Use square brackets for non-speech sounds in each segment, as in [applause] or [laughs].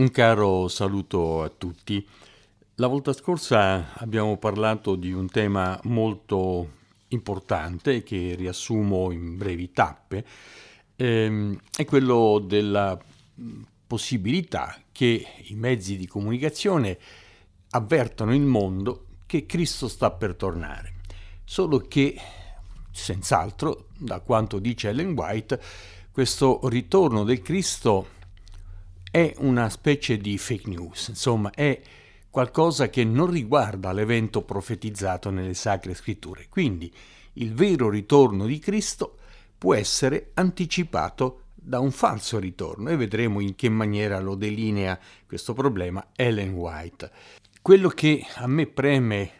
Un caro saluto a tutti. La volta scorsa abbiamo parlato di un tema molto importante che riassumo in brevi tappe, ehm, è quello della possibilità che i mezzi di comunicazione avvertano il mondo che Cristo sta per tornare. Solo che, senz'altro, da quanto dice Ellen White, questo ritorno del Cristo è una specie di fake news, insomma è qualcosa che non riguarda l'evento profetizzato nelle sacre scritture. Quindi il vero ritorno di Cristo può essere anticipato da un falso ritorno e vedremo in che maniera lo delinea questo problema Ellen White. Quello che a me preme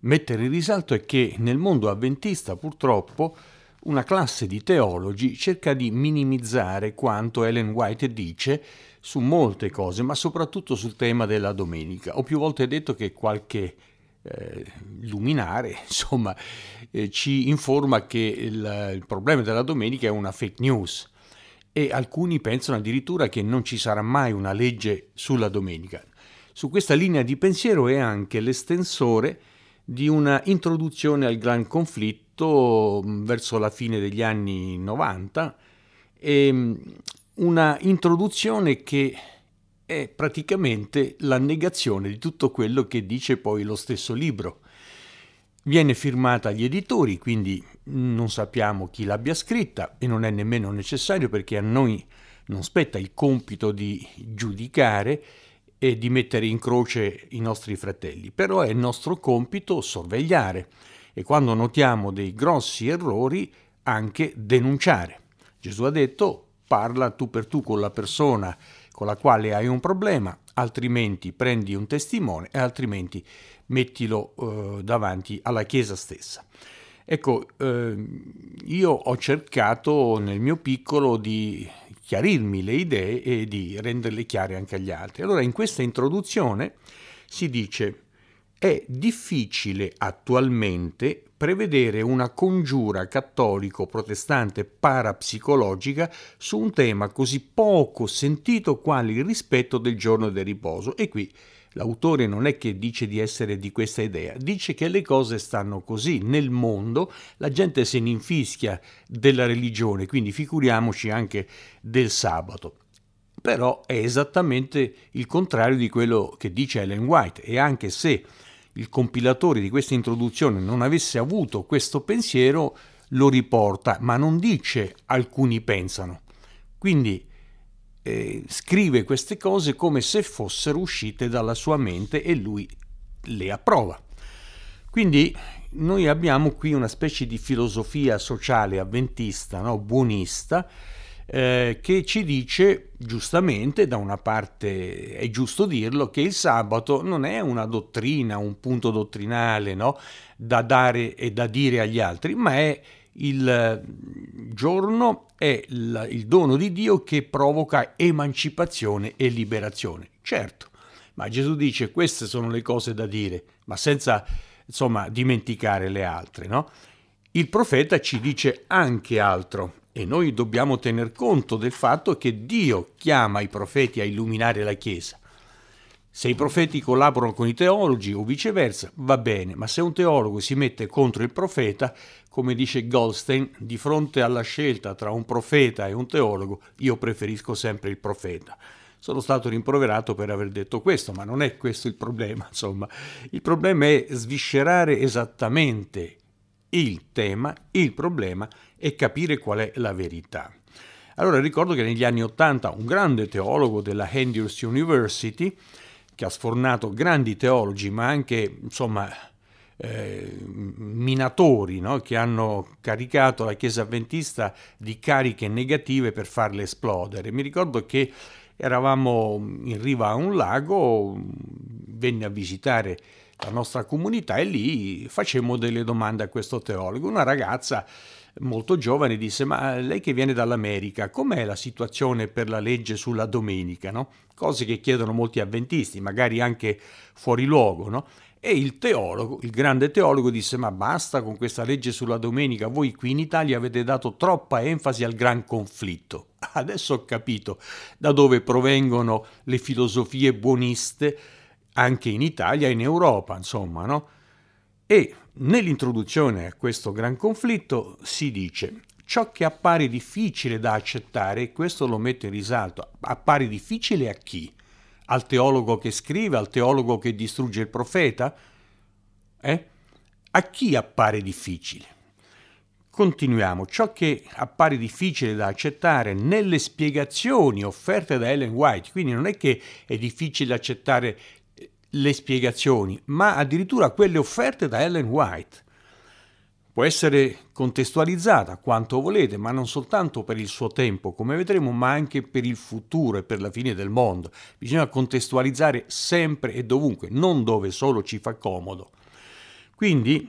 mettere in risalto è che nel mondo avventista purtroppo una classe di teologi cerca di minimizzare quanto Ellen White dice su molte cose, ma soprattutto sul tema della domenica. Ho più volte detto che qualche eh, luminare, [laughs] insomma, eh, ci informa che il, il problema della domenica è una fake news e alcuni pensano addirittura che non ci sarà mai una legge sulla domenica. Su questa linea di pensiero è anche l'estensore di una introduzione al gran conflitto mm, verso la fine degli anni 90 e mm, una introduzione che è praticamente la negazione di tutto quello che dice poi lo stesso libro. Viene firmata agli editori, quindi non sappiamo chi l'abbia scritta e non è nemmeno necessario perché a noi non spetta il compito di giudicare e di mettere in croce i nostri fratelli, però è nostro compito sorvegliare e quando notiamo dei grossi errori anche denunciare. Gesù ha detto parla tu per tu con la persona con la quale hai un problema, altrimenti prendi un testimone e altrimenti mettilo eh, davanti alla Chiesa stessa. Ecco, eh, io ho cercato nel mio piccolo di chiarirmi le idee e di renderle chiare anche agli altri. Allora, in questa introduzione si dice è difficile attualmente prevedere una congiura cattolico-protestante parapsicologica su un tema così poco sentito quale il rispetto del giorno del riposo. E qui L'autore non è che dice di essere di questa idea, dice che le cose stanno così nel mondo, la gente se ne infischia della religione, quindi figuriamoci anche del sabato. Però è esattamente il contrario di quello che dice Ellen White e anche se il compilatore di questa introduzione non avesse avuto questo pensiero, lo riporta, ma non dice alcuni pensano. Quindi eh, scrive queste cose come se fossero uscite dalla sua mente e lui le approva. Quindi noi abbiamo qui una specie di filosofia sociale avventista, no? buonista, eh, che ci dice giustamente, da una parte è giusto dirlo, che il sabato non è una dottrina, un punto dottrinale no? da dare e da dire agli altri, ma è il giorno è il, il dono di Dio che provoca emancipazione e liberazione. Certo, ma Gesù dice queste sono le cose da dire, ma senza insomma dimenticare le altre, no? Il profeta ci dice anche altro e noi dobbiamo tener conto del fatto che Dio chiama i profeti a illuminare la Chiesa. Se i profeti collaborano con i teologi o viceversa, va bene, ma se un teologo si mette contro il profeta, come dice Goldstein, di fronte alla scelta tra un profeta e un teologo, io preferisco sempre il profeta. Sono stato rimproverato per aver detto questo, ma non è questo il problema, insomma. Il problema è sviscerare esattamente il tema, il problema e capire qual è la verità. Allora ricordo che negli anni Ottanta un grande teologo della Andrews University che ha sfornato grandi teologi, ma anche insomma, eh, minatori no? che hanno caricato la Chiesa Adventista di cariche negative per farle esplodere. Mi ricordo che eravamo in riva a un lago, venne a visitare la nostra comunità e lì facemmo delle domande a questo teologo. Una ragazza molto giovane disse ma lei che viene dall'America com'è la situazione per la legge sulla domenica no? cose che chiedono molti avventisti magari anche fuori luogo no? e il teologo il grande teologo disse ma basta con questa legge sulla domenica voi qui in Italia avete dato troppa enfasi al gran conflitto [laughs] adesso ho capito da dove provengono le filosofie buoniste anche in Italia e in Europa, insomma, no? E nell'introduzione a questo gran conflitto si dice ciò che appare difficile da accettare, e questo lo metto in risalto, appare difficile a chi? Al teologo che scrive, al teologo che distrugge il profeta? Eh? A chi appare difficile? Continuiamo. Ciò che appare difficile da accettare nelle spiegazioni offerte da Ellen White, quindi non è che è difficile accettare le spiegazioni, ma addirittura quelle offerte da Ellen White. Può essere contestualizzata quanto volete, ma non soltanto per il suo tempo, come vedremo, ma anche per il futuro e per la fine del mondo. Bisogna contestualizzare sempre e dovunque, non dove solo ci fa comodo. Quindi,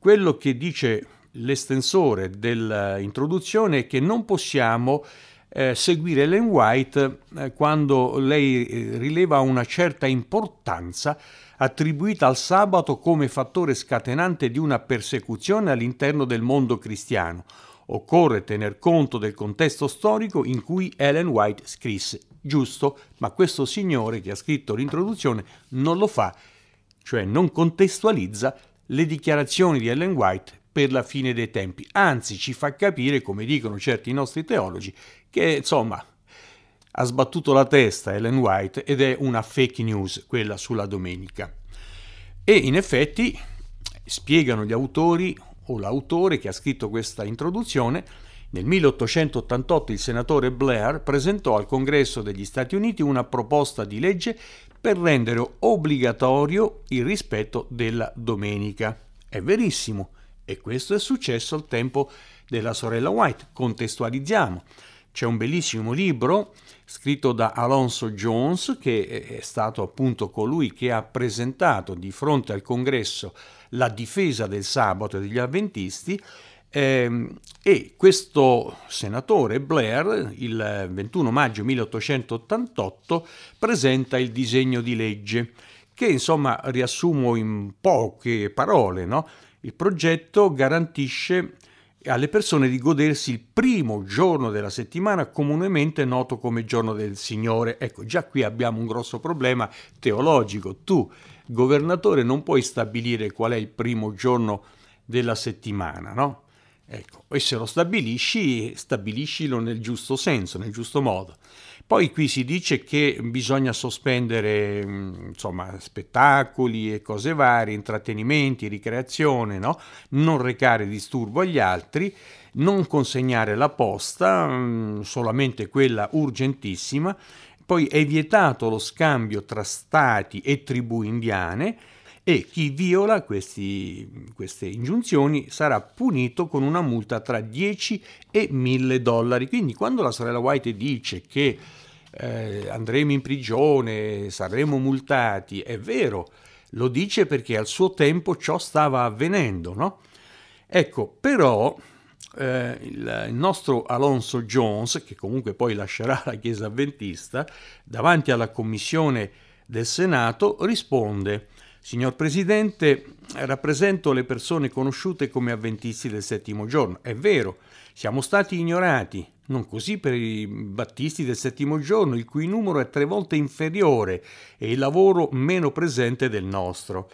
quello che dice l'estensore dell'introduzione è che non possiamo eh, seguire Ellen White eh, quando lei eh, rileva una certa importanza attribuita al sabato come fattore scatenante di una persecuzione all'interno del mondo cristiano. Occorre tener conto del contesto storico in cui Ellen White scrisse. Giusto, ma questo signore che ha scritto l'introduzione non lo fa, cioè non contestualizza le dichiarazioni di Ellen White per la fine dei tempi, anzi ci fa capire, come dicono certi nostri teologi, che insomma ha sbattuto la testa Ellen White ed è una fake news quella sulla domenica. E in effetti spiegano gli autori o l'autore che ha scritto questa introduzione, nel 1888 il senatore Blair presentò al Congresso degli Stati Uniti una proposta di legge per rendere obbligatorio il rispetto della domenica. È verissimo, e questo è successo al tempo della sorella White. Contestualizziamo. C'è un bellissimo libro scritto da Alonso Jones, che è stato appunto colui che ha presentato di fronte al congresso la difesa del sabato degli avventisti, ehm, e questo senatore Blair, il 21 maggio 1888, presenta il disegno di legge, che insomma riassumo in poche parole, no? Il progetto garantisce alle persone di godersi il primo giorno della settimana comunemente noto come giorno del Signore. Ecco, già qui abbiamo un grosso problema teologico. Tu, governatore, non puoi stabilire qual è il primo giorno della settimana, no? Ecco, e se lo stabilisci, stabiliscilo nel giusto senso, nel giusto modo. Poi qui si dice che bisogna sospendere mm, insomma, spettacoli e cose varie, intrattenimenti, ricreazione, no? non recare disturbo agli altri, non consegnare la posta, mm, solamente quella urgentissima, poi è vietato lo scambio tra stati e tribù indiane, e chi viola questi, queste ingiunzioni sarà punito con una multa tra 10 e 1000 dollari. Quindi quando la sorella White dice che eh, andremo in prigione, saremo multati, è vero, lo dice perché al suo tempo ciò stava avvenendo, no? Ecco, però eh, il, nostro Alonso Jones, che comunque poi lascerà la Chiesa Adventista, davanti alla commissione del Senato risponde Signor Presidente, rappresento le persone conosciute come avventisti del settimo giorno. È vero, siamo stati ignorati, non così per i battisti del settimo giorno, il cui numero è tre volte inferiore e il lavoro meno presente del nostro.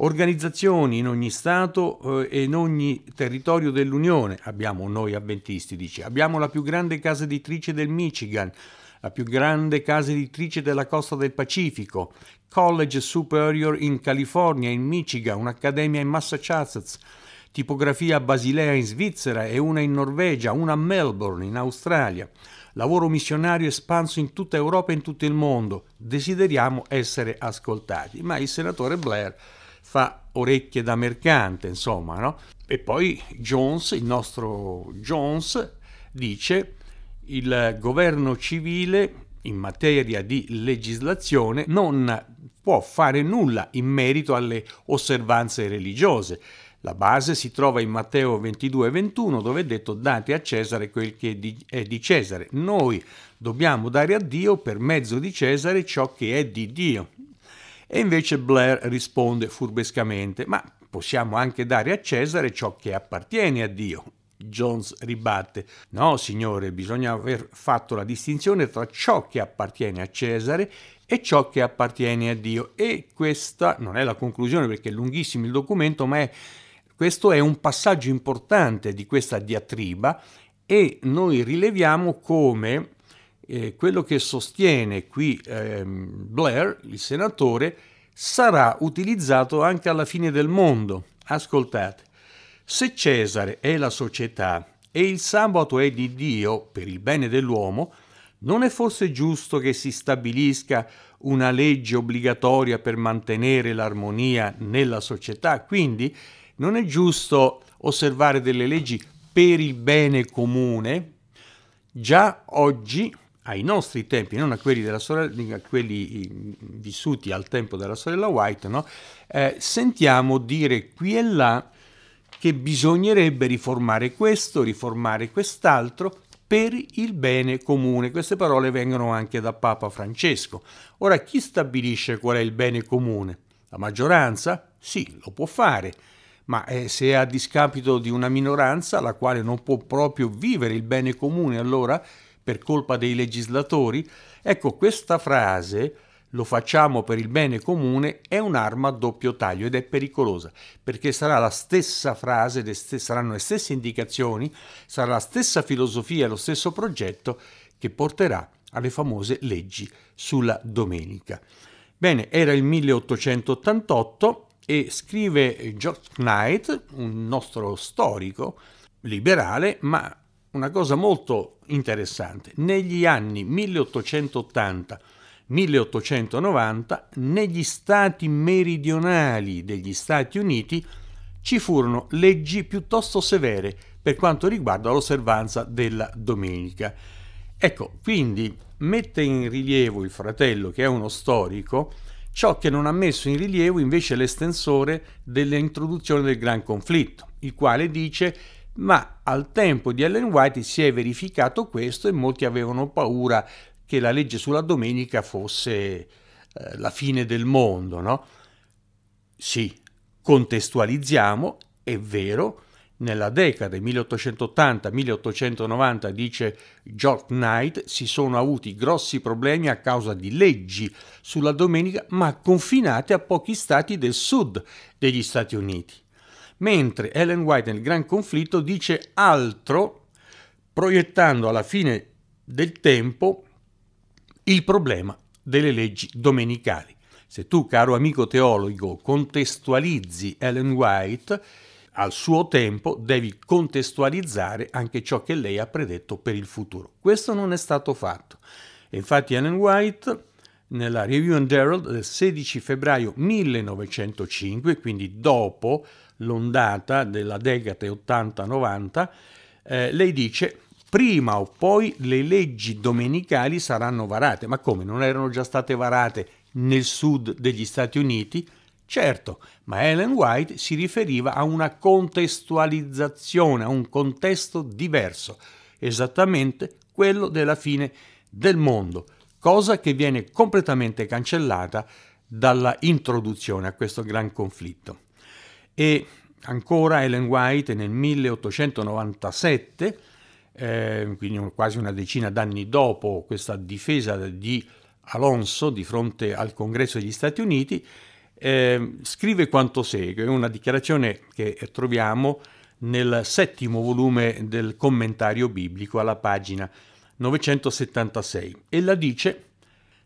Organizzazioni in ogni Stato eh, e in ogni territorio dell'Unione. Abbiamo noi avventisti, dice. Abbiamo la più grande casa editrice del Michigan, la più grande casa editrice della costa del Pacifico, College Superior in California, in Michigan, un'accademia in Massachusetts, tipografia a Basilea in Svizzera e una in Norvegia, una a Melbourne in Australia. Lavoro missionario espanso in tutta Europa e in tutto il mondo. Desideriamo essere ascoltati. Ma il senatore Blair fa orecchie da mercante, insomma, no? E poi Jones, il nostro Jones, dice il governo civile in materia di legislazione non può fare nulla in merito alle osservanze religiose. La base si trova in Matteo 22 21 dove è detto date a Cesare quel che è di Cesare. Noi dobbiamo dare a Dio per mezzo di Cesare ciò che è di Dio. E invece Blair risponde furbescamente ma possiamo anche dare a Cesare ciò che appartiene a Dio. Jones ribatte, no signore, bisogna aver fatto la distinzione tra ciò che appartiene a Cesare e ciò che appartiene a Dio. E questa non è la conclusione perché è lunghissimo il documento, ma è, questo è un passaggio importante di questa diatriba e noi rileviamo come eh, quello che sostiene qui eh, Blair, il senatore, sarà utilizzato anche alla fine del mondo. Ascoltate, se Cesare è la società e il sabato è di Dio per il bene dell'uomo, non è forse giusto che si stabilisca una legge obbligatoria per mantenere l'armonia nella società? Quindi non è giusto osservare delle leggi per il bene comune? Già oggi ai nostri tempi, non a quelli, sorella, a quelli vissuti al tempo della sorella White, no? eh, sentiamo dire qui e là che bisognerebbe riformare questo, riformare quest'altro per il bene comune. Queste parole vengono anche da Papa Francesco. Ora, chi stabilisce qual è il bene comune? La maggioranza? Sì, lo può fare, ma eh, se è a discapito di una minoranza, la quale non può proprio vivere il bene comune, allora per colpa dei legislatori? Ecco, questa frase lo facciamo per il bene comune è un'arma a doppio taglio ed è pericolosa perché sarà la stessa frase, le stesse, saranno le stesse indicazioni, sarà la stessa filosofia, lo stesso progetto che porterà alle famose leggi sulla domenica. Bene, era il 1888 e scrive George Knight, un nostro storico liberale, ma una cosa molto interessante. Negli anni 1880-1890, negli stati meridionali degli Stati Uniti ci furono leggi piuttosto severe per quanto riguarda l'osservanza della domenica. Ecco, quindi mette in rilievo il fratello, che è uno storico, ciò che non ha messo in rilievo invece l'estensore dell'introduzione del gran conflitto, il quale dice ma al tempo di Ellen White si è verificato questo e molti avevano paura che la legge sulla domenica fosse eh, la fine del mondo, no? Sì, contestualizziamo, è vero, nella decada 1880-1890, dice George Knight, si sono avuti grossi problemi a causa di leggi sulla domenica, ma confinate a pochi stati del sud degli Stati Uniti mentre Ellen White nel Gran Conflitto dice altro, proiettando alla fine del tempo il problema delle leggi domenicali. Se tu, caro amico teologo, contestualizzi Ellen White, al suo tempo devi contestualizzare anche ciò che lei ha predetto per il futuro. Questo non è stato fatto. Infatti Ellen White nella Review and Herald del 16 febbraio 1905, quindi dopo l'ondata della decade 80-90, eh, lei dice prima o poi le leggi domenicali saranno varate. Ma come? Non erano già state varate nel sud degli Stati Uniti? Certo, ma Ellen White si riferiva a una contestualizzazione, a un contesto diverso, esattamente quello della fine del mondo, cosa che viene completamente cancellata dalla introduzione a questo gran conflitto. E ancora Ellen White nel 1897, eh, quindi quasi una decina d'anni dopo questa difesa di Alonso di fronte al Congresso degli Stati Uniti, eh, scrive quanto segue, una dichiarazione che troviamo nel settimo volume del commentario biblico alla pagina 976 e dice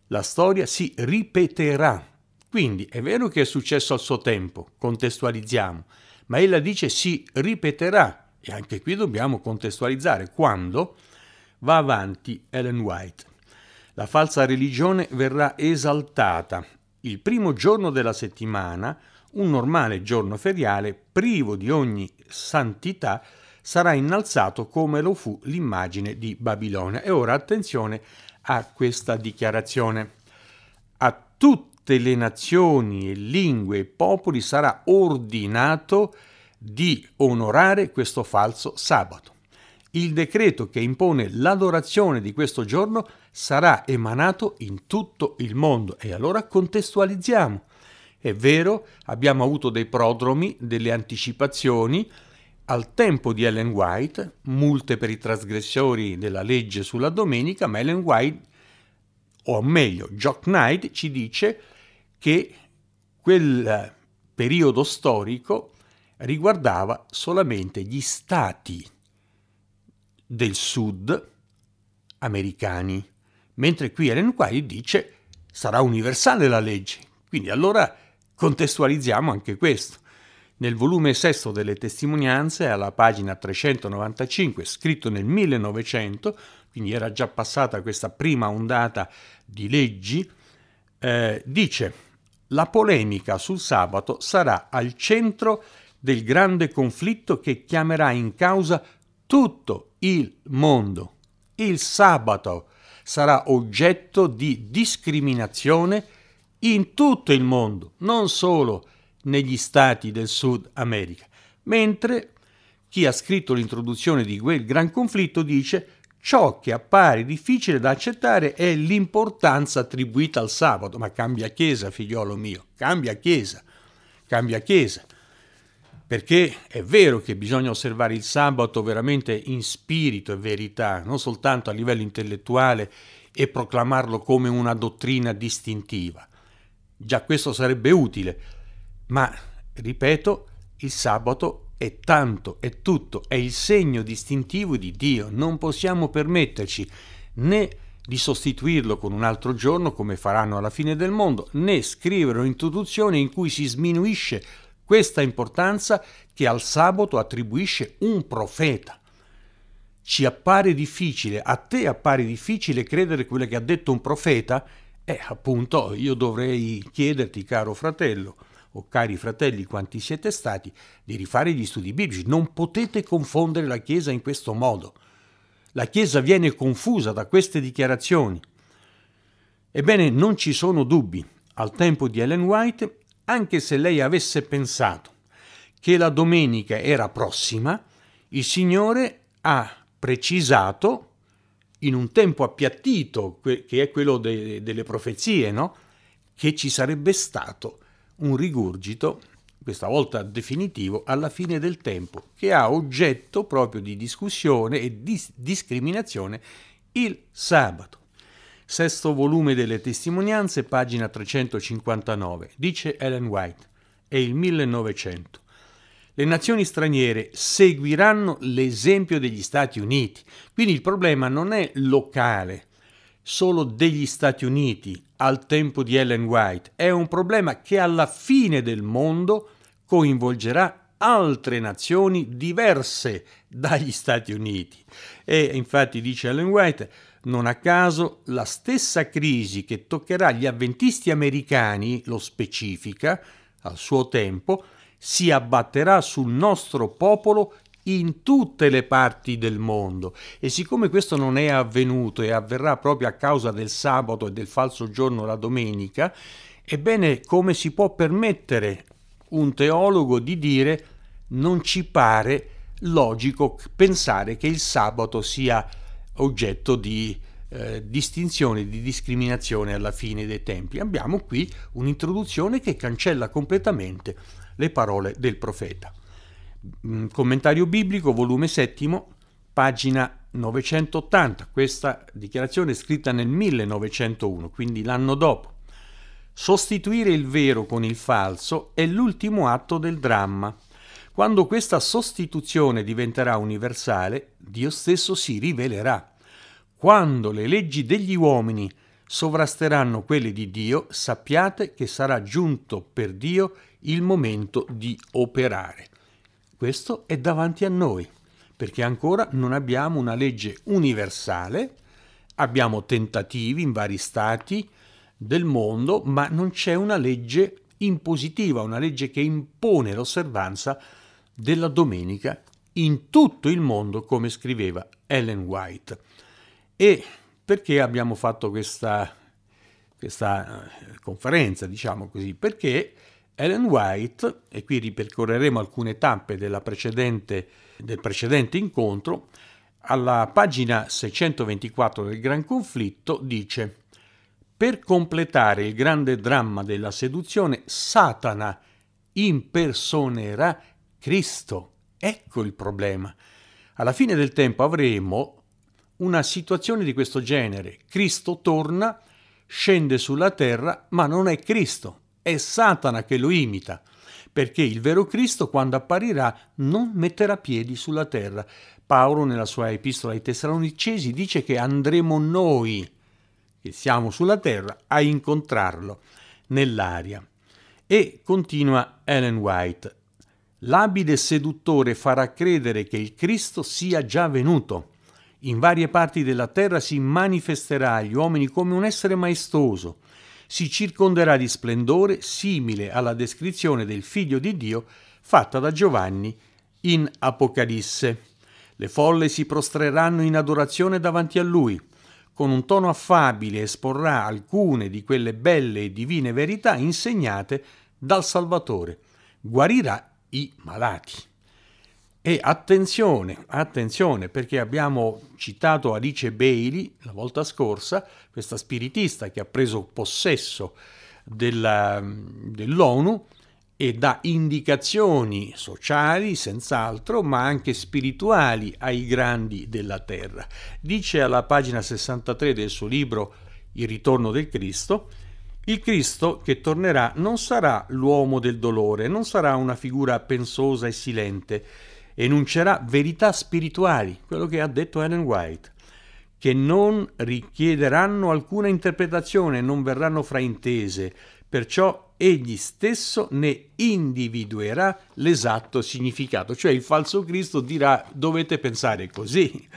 la storia si ripeterà. Quindi è vero che è successo al suo tempo, contestualizziamo, ma ella dice si ripeterà e anche qui dobbiamo contestualizzare quando va avanti Ellen White. La falsa religione verrà esaltata il primo giorno della settimana, un normale giorno feriale privo di ogni santità, sarà innalzato come lo fu l'immagine di Babilonia. E ora attenzione a questa dichiarazione. A tutte le nazioni e lingue e popoli sarà ordinato di onorare questo falso sabato. Il decreto che impone l'adorazione di questo giorno sarà emanato in tutto il mondo e allora contestualizziamo. È vero, abbiamo avuto dei prodromi, delle anticipazioni, al tempo di Ellen White, multe per i trasgressori della legge sulla domenica, ma Ellen White, o meglio, Jock Knight ci dice che quel periodo storico riguardava solamente gli stati del sud americani, mentre qui Ellen White dice sarà universale la legge. Quindi allora contestualizziamo anche questo. Nel volume sesto delle testimonianze, alla pagina 395, scritto nel 1900, quindi era già passata questa prima ondata di leggi, eh, dice la polemica sul sabato sarà al centro del grande conflitto che chiamerà in causa tutto il mondo. Il sabato sarà oggetto di discriminazione in tutto il mondo, non solo negli stati del Sud America, mentre chi ha scritto l'introduzione di quel gran conflitto dice ciò che appare difficile da accettare è l'importanza attribuita al sabato, ma cambia chiesa, figliolo mio, cambia chiesa, cambia chiesa. Perché è vero che bisogna osservare il sabato veramente in spirito e verità, non soltanto a livello intellettuale e proclamarlo come una dottrina distintiva. Già questo sarebbe utile, ma, ripeto, il sabato è tanto, è tutto, è il segno distintivo di Dio. Non possiamo permetterci né di sostituirlo con un altro giorno come faranno alla fine del mondo, né scrivere un'introduzione in cui si sminuisce questa importanza che al sabato attribuisce un profeta. Ci appare difficile, a te appare difficile credere quello che ha detto un profeta? Eh, appunto, io dovrei chiederti, caro fratello, o cari fratelli quanti siete stati, di rifare gli studi biblici. Non potete confondere la Chiesa in questo modo. La Chiesa viene confusa da queste dichiarazioni. Ebbene, non ci sono dubbi. Al tempo di Ellen White, anche se lei avesse pensato che la domenica era prossima, il Signore ha precisato in un tempo appiattito, che è quello de- delle profezie, no? che ci sarebbe stato un rigurgito, questa volta definitivo, alla fine del tempo, che ha oggetto proprio di discussione e di discriminazione il sabato. Sesto volume delle testimonianze, pagina 359, dice Ellen White, è il 1900. Le nazioni straniere seguiranno l'esempio degli Stati Uniti, quindi il problema non è locale, solo degli Stati Uniti al tempo di Ellen White, è un problema che alla fine del mondo coinvolgerà altre nazioni diverse dagli Stati Uniti. E infatti dice Ellen White, non a caso la stessa crisi che toccherà gli avventisti americani, lo specifica, al suo tempo, si abbatterà sul nostro popolo in tutte le parti del mondo. E siccome questo non è avvenuto e avverrà proprio a causa del sabato e del falso giorno la domenica, ebbene come si può permettere un teologo di dire non ci pare logico pensare che il sabato sia oggetto di eh, distinzione, di discriminazione alla fine dei tempi. Abbiamo qui un'introduzione che cancella completamente le parole del profeta. Mm, commentario biblico, volume settimo, pagina 980. Questa dichiarazione è scritta nel 1901, quindi l'anno dopo. Sostituire il vero con il falso è l'ultimo atto del dramma. Quando questa sostituzione diventerà universale, Dio stesso si rivelerà. Quando le leggi degli uomini sovrasteranno quelle di Dio, sappiate che sarà giunto per Dio il momento di operare. Questo è davanti a noi, perché ancora non abbiamo una legge universale, abbiamo tentativi in vari stati del mondo, ma non c'è una legge impositiva, una legge che impone l'osservanza della domenica in tutto il mondo, come scriveva Ellen White. E perché abbiamo fatto questa, questa eh, conferenza, diciamo così? Perché Ellen White, e qui ripercorreremo alcune tappe precedente, del precedente incontro, alla pagina 624 del Gran Conflitto dice per completare il grande dramma della seduzione, Satana impersonerà Cristo Ecco il problema. Alla fine del tempo avremo una situazione di questo genere. Cristo torna, scende sulla terra, ma non è Cristo, è Satana che lo imita, perché il vero Cristo quando apparirà non metterà piedi sulla terra. Paolo nella sua epistola ai Tessalonicesi dice che andremo noi, che siamo sulla terra, a incontrarlo nell'aria. E continua Ellen White, l'abile seduttore farà credere che il Cristo sia già venuto. In varie parti della terra si manifesterà agli uomini come un essere maestoso, si circonderà di splendore simile alla descrizione del Figlio di Dio fatta da Giovanni in Apocalisse. Le folle si prostreranno in adorazione davanti a lui. Con un tono affabile esporrà alcune di quelle belle e divine verità insegnate dal Salvatore. Guarirà i malati. E attenzione, attenzione, perché abbiamo citato Alice Bailey la volta scorsa, questa spiritista che ha preso possesso della, dell'ONU e dà indicazioni sociali, senz'altro, ma anche spirituali ai grandi della terra. Dice alla pagina 63 del suo libro Il ritorno del Cristo, il Cristo che tornerà non sarà l'uomo del dolore, non sarà una figura pensosa e silente, enuncerà verità spirituali, quello che ha detto Ellen White, che non richiederanno alcuna interpretazione, non verranno fraintese, perciò egli stesso ne individuerà l'esatto significato, cioè il falso Cristo dirà dovete pensare così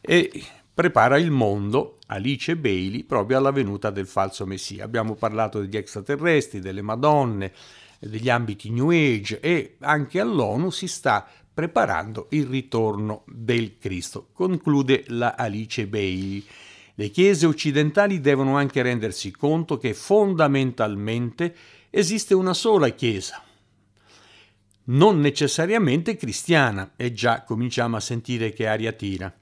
e prepara il mondo, Alice Bailey, proprio alla venuta del falso Messia. Abbiamo parlato degli extraterrestri, delle Madonne, degli ambiti New Age e anche all'ONU si sta preparando il ritorno del Cristo. Conclude la Alice Bailey. Le chiese occidentali devono anche rendersi conto che fondamentalmente esiste una sola chiesa, non necessariamente cristiana, e già cominciamo a sentire che aria tira.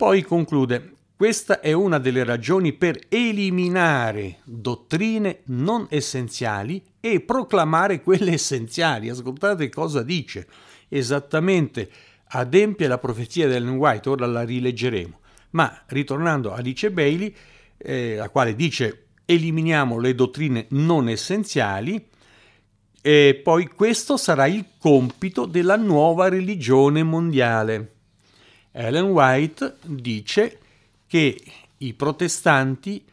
Poi conclude, questa è una delle ragioni per eliminare dottrine non essenziali e proclamare quelle essenziali. Ascoltate cosa dice esattamente adempie la profezia di Ellen White, ora la rileggeremo. Ma ritornando a Alice Bailey, eh, la quale dice eliminiamo le dottrine non essenziali, e poi questo sarà il compito della nuova religione mondiale. Ellen White dice che i protestanti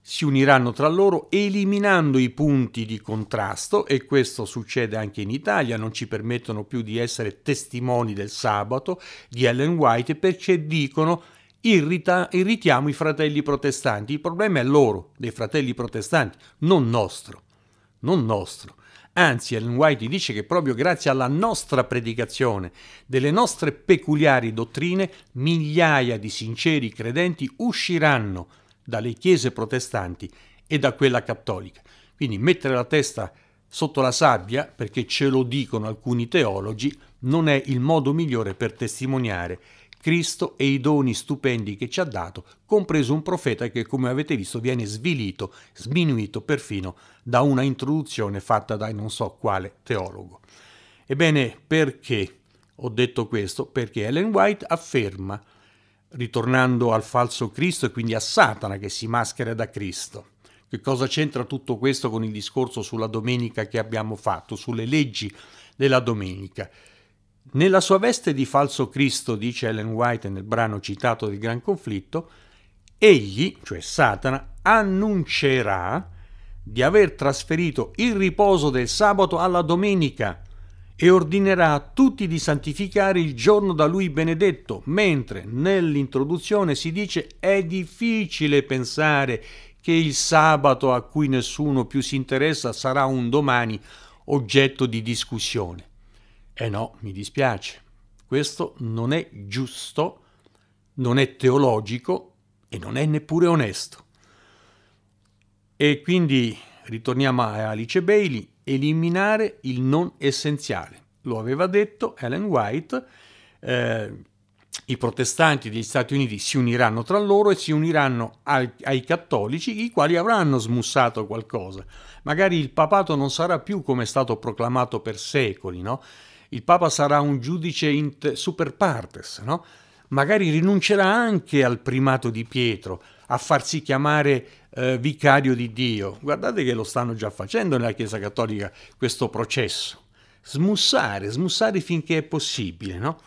si uniranno tra loro eliminando i punti di contrasto e questo succede anche in Italia, non ci permettono più di essere testimoni del sabato di Ellen White perché dicono irrita, irritiamo i fratelli protestanti. Il problema è loro, dei fratelli protestanti, non nostro, non nostro. Anzi, Ellen White dice che proprio grazie alla nostra predicazione, delle nostre peculiari dottrine, migliaia di sinceri credenti usciranno dalle chiese protestanti e da quella cattolica. Quindi mettere la testa sotto la sabbia, perché ce lo dicono alcuni teologi, non è il modo migliore per testimoniare Cristo e i doni stupendi che ci ha dato, compreso un profeta che, come avete visto, viene svilito, sminuito perfino da una introduzione fatta da non so quale teologo. Ebbene, perché ho detto questo? Perché Ellen White afferma ritornando al falso Cristo e quindi a Satana che si maschera da Cristo. Che cosa c'entra tutto questo con il discorso sulla domenica che abbiamo fatto, sulle leggi della domenica? Nella sua veste di falso Cristo, dice Ellen White nel brano citato del Gran Conflitto, egli, cioè Satana, annuncerà di aver trasferito il riposo del sabato alla domenica e ordinerà a tutti di santificare il giorno da lui benedetto, mentre nell'introduzione si dice è difficile pensare che il sabato a cui nessuno più si interessa sarà un domani oggetto di discussione. Eh no, mi dispiace, questo non è giusto, non è teologico e non è neppure onesto. E quindi ritorniamo a Alice Bailey, eliminare il non essenziale. Lo aveva detto Ellen White, eh, i protestanti degli Stati Uniti si uniranno tra loro e si uniranno ai, ai, cattolici, i quali avranno smussato qualcosa. Magari il papato non sarà più come è stato proclamato per secoli, no? Il Papa sarà un giudice inter- super partes, no? magari rinuncerà anche al primato di Pietro, a farsi chiamare eh, vicario di Dio. Guardate che lo stanno già facendo nella Chiesa Cattolica questo processo. Smussare, smussare finché è possibile, no?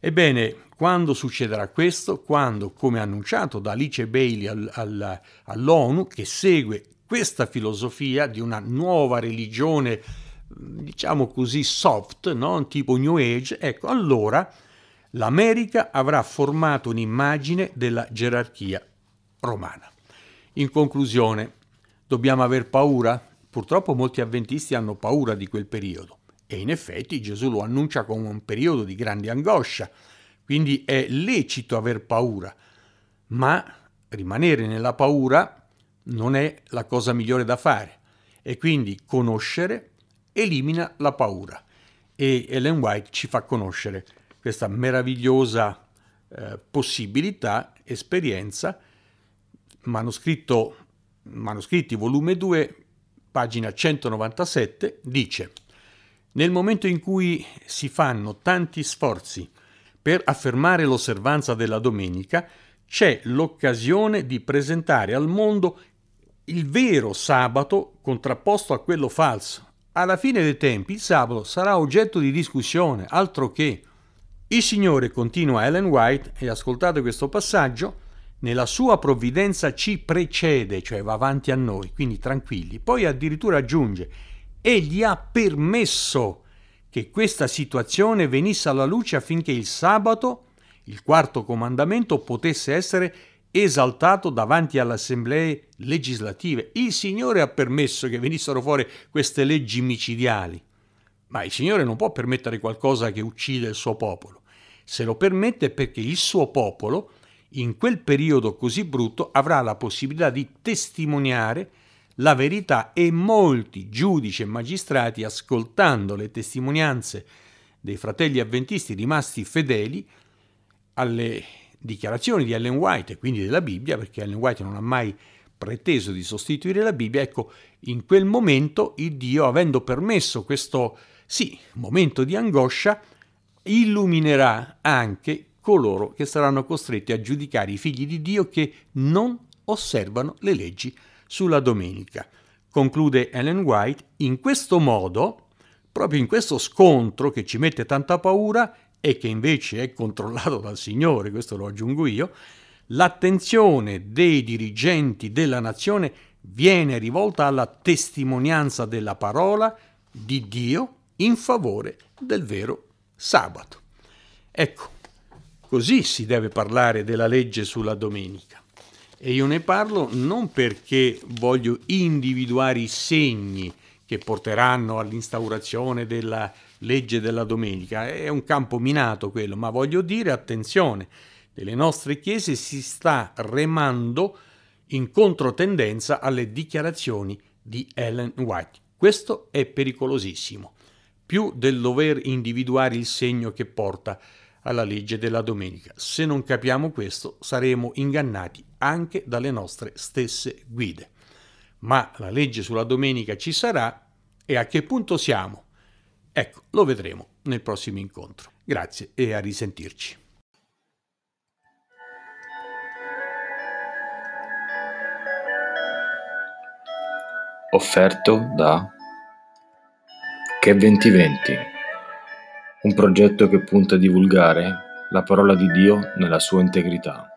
Ebbene, quando succederà questo? Quando, come annunciato da Alice Bailey al, al, all'ONU, che segue questa filosofia di una nuova religione, diciamo così, soft, no? tipo New Age, ecco, allora l'America avrà formato un'immagine della gerarchia romana. In conclusione, dobbiamo aver paura? Purtroppo molti avventisti hanno paura di quel periodo e in effetti Gesù lo annuncia come un periodo di grande angoscia, quindi è lecito aver paura, ma rimanere nella paura non è la cosa migliore da fare e quindi conoscere elimina la paura e Ellen White ci fa conoscere questa meravigliosa eh, possibilità, esperienza, manoscritto, manoscritti volume 2, pagina 197, dice nel momento in cui si fanno tanti sforzi per affermare l'osservanza della domenica, c'è l'occasione di presentare al mondo il vero sabato contrapposto a quello falso. Alla fine dei tempi il sabato sarà oggetto di discussione, altro che. Il Signore, continua Ellen White, e ascoltate questo passaggio, nella sua provvidenza ci precede, cioè va avanti a noi, quindi tranquilli. Poi addirittura aggiunge, egli ha permesso che questa situazione venisse alla luce affinché il sabato, il quarto comandamento, potesse essere esaltato davanti alle assemblee legislative. Il Signore ha permesso che venissero fuori queste leggi micidiali, ma il Signore non può permettere qualcosa che uccide il suo popolo. Se lo permette perché il suo popolo, in quel periodo così brutto, avrà la possibilità di testimoniare la verità e molti giudici e magistrati, ascoltando le testimonianze dei fratelli avventisti rimasti fedeli alle dichiarazioni di Ellen White e quindi della Bibbia, perché Ellen White non ha mai preteso di sostituire la Bibbia, ecco, in quel momento il Dio, avendo permesso questo, sì, momento di angoscia, illuminerà anche coloro che saranno costretti a giudicare i figli di Dio che non osservano le leggi sulla domenica. Conclude Ellen White, in questo modo, proprio in questo scontro che ci mette tanta paura e che invece è controllato dal Signore, questo lo aggiungo io, l'attenzione dei dirigenti della nazione viene rivolta alla testimonianza della parola di Dio in favore del vero sabato. Ecco, così si deve parlare della legge sulla domenica. E io ne parlo non perché voglio individuare i segni che porteranno all'instaurazione della legge della domenica, è un campo minato quello, ma voglio dire attenzione, nelle nostre chiese si sta remando in controtendenza alle dichiarazioni di Ellen White. Questo è pericolosissimo, più del dover individuare il segno che porta alla legge della domenica. Se non capiamo questo saremo ingannati anche dalle nostre stesse guide. Ma la legge sulla domenica ci sarà e a che punto siamo? Ecco, lo vedremo nel prossimo incontro. Grazie e a risentirci. Offerto da Che 2020, un progetto che punta a divulgare la parola di Dio nella sua integrità.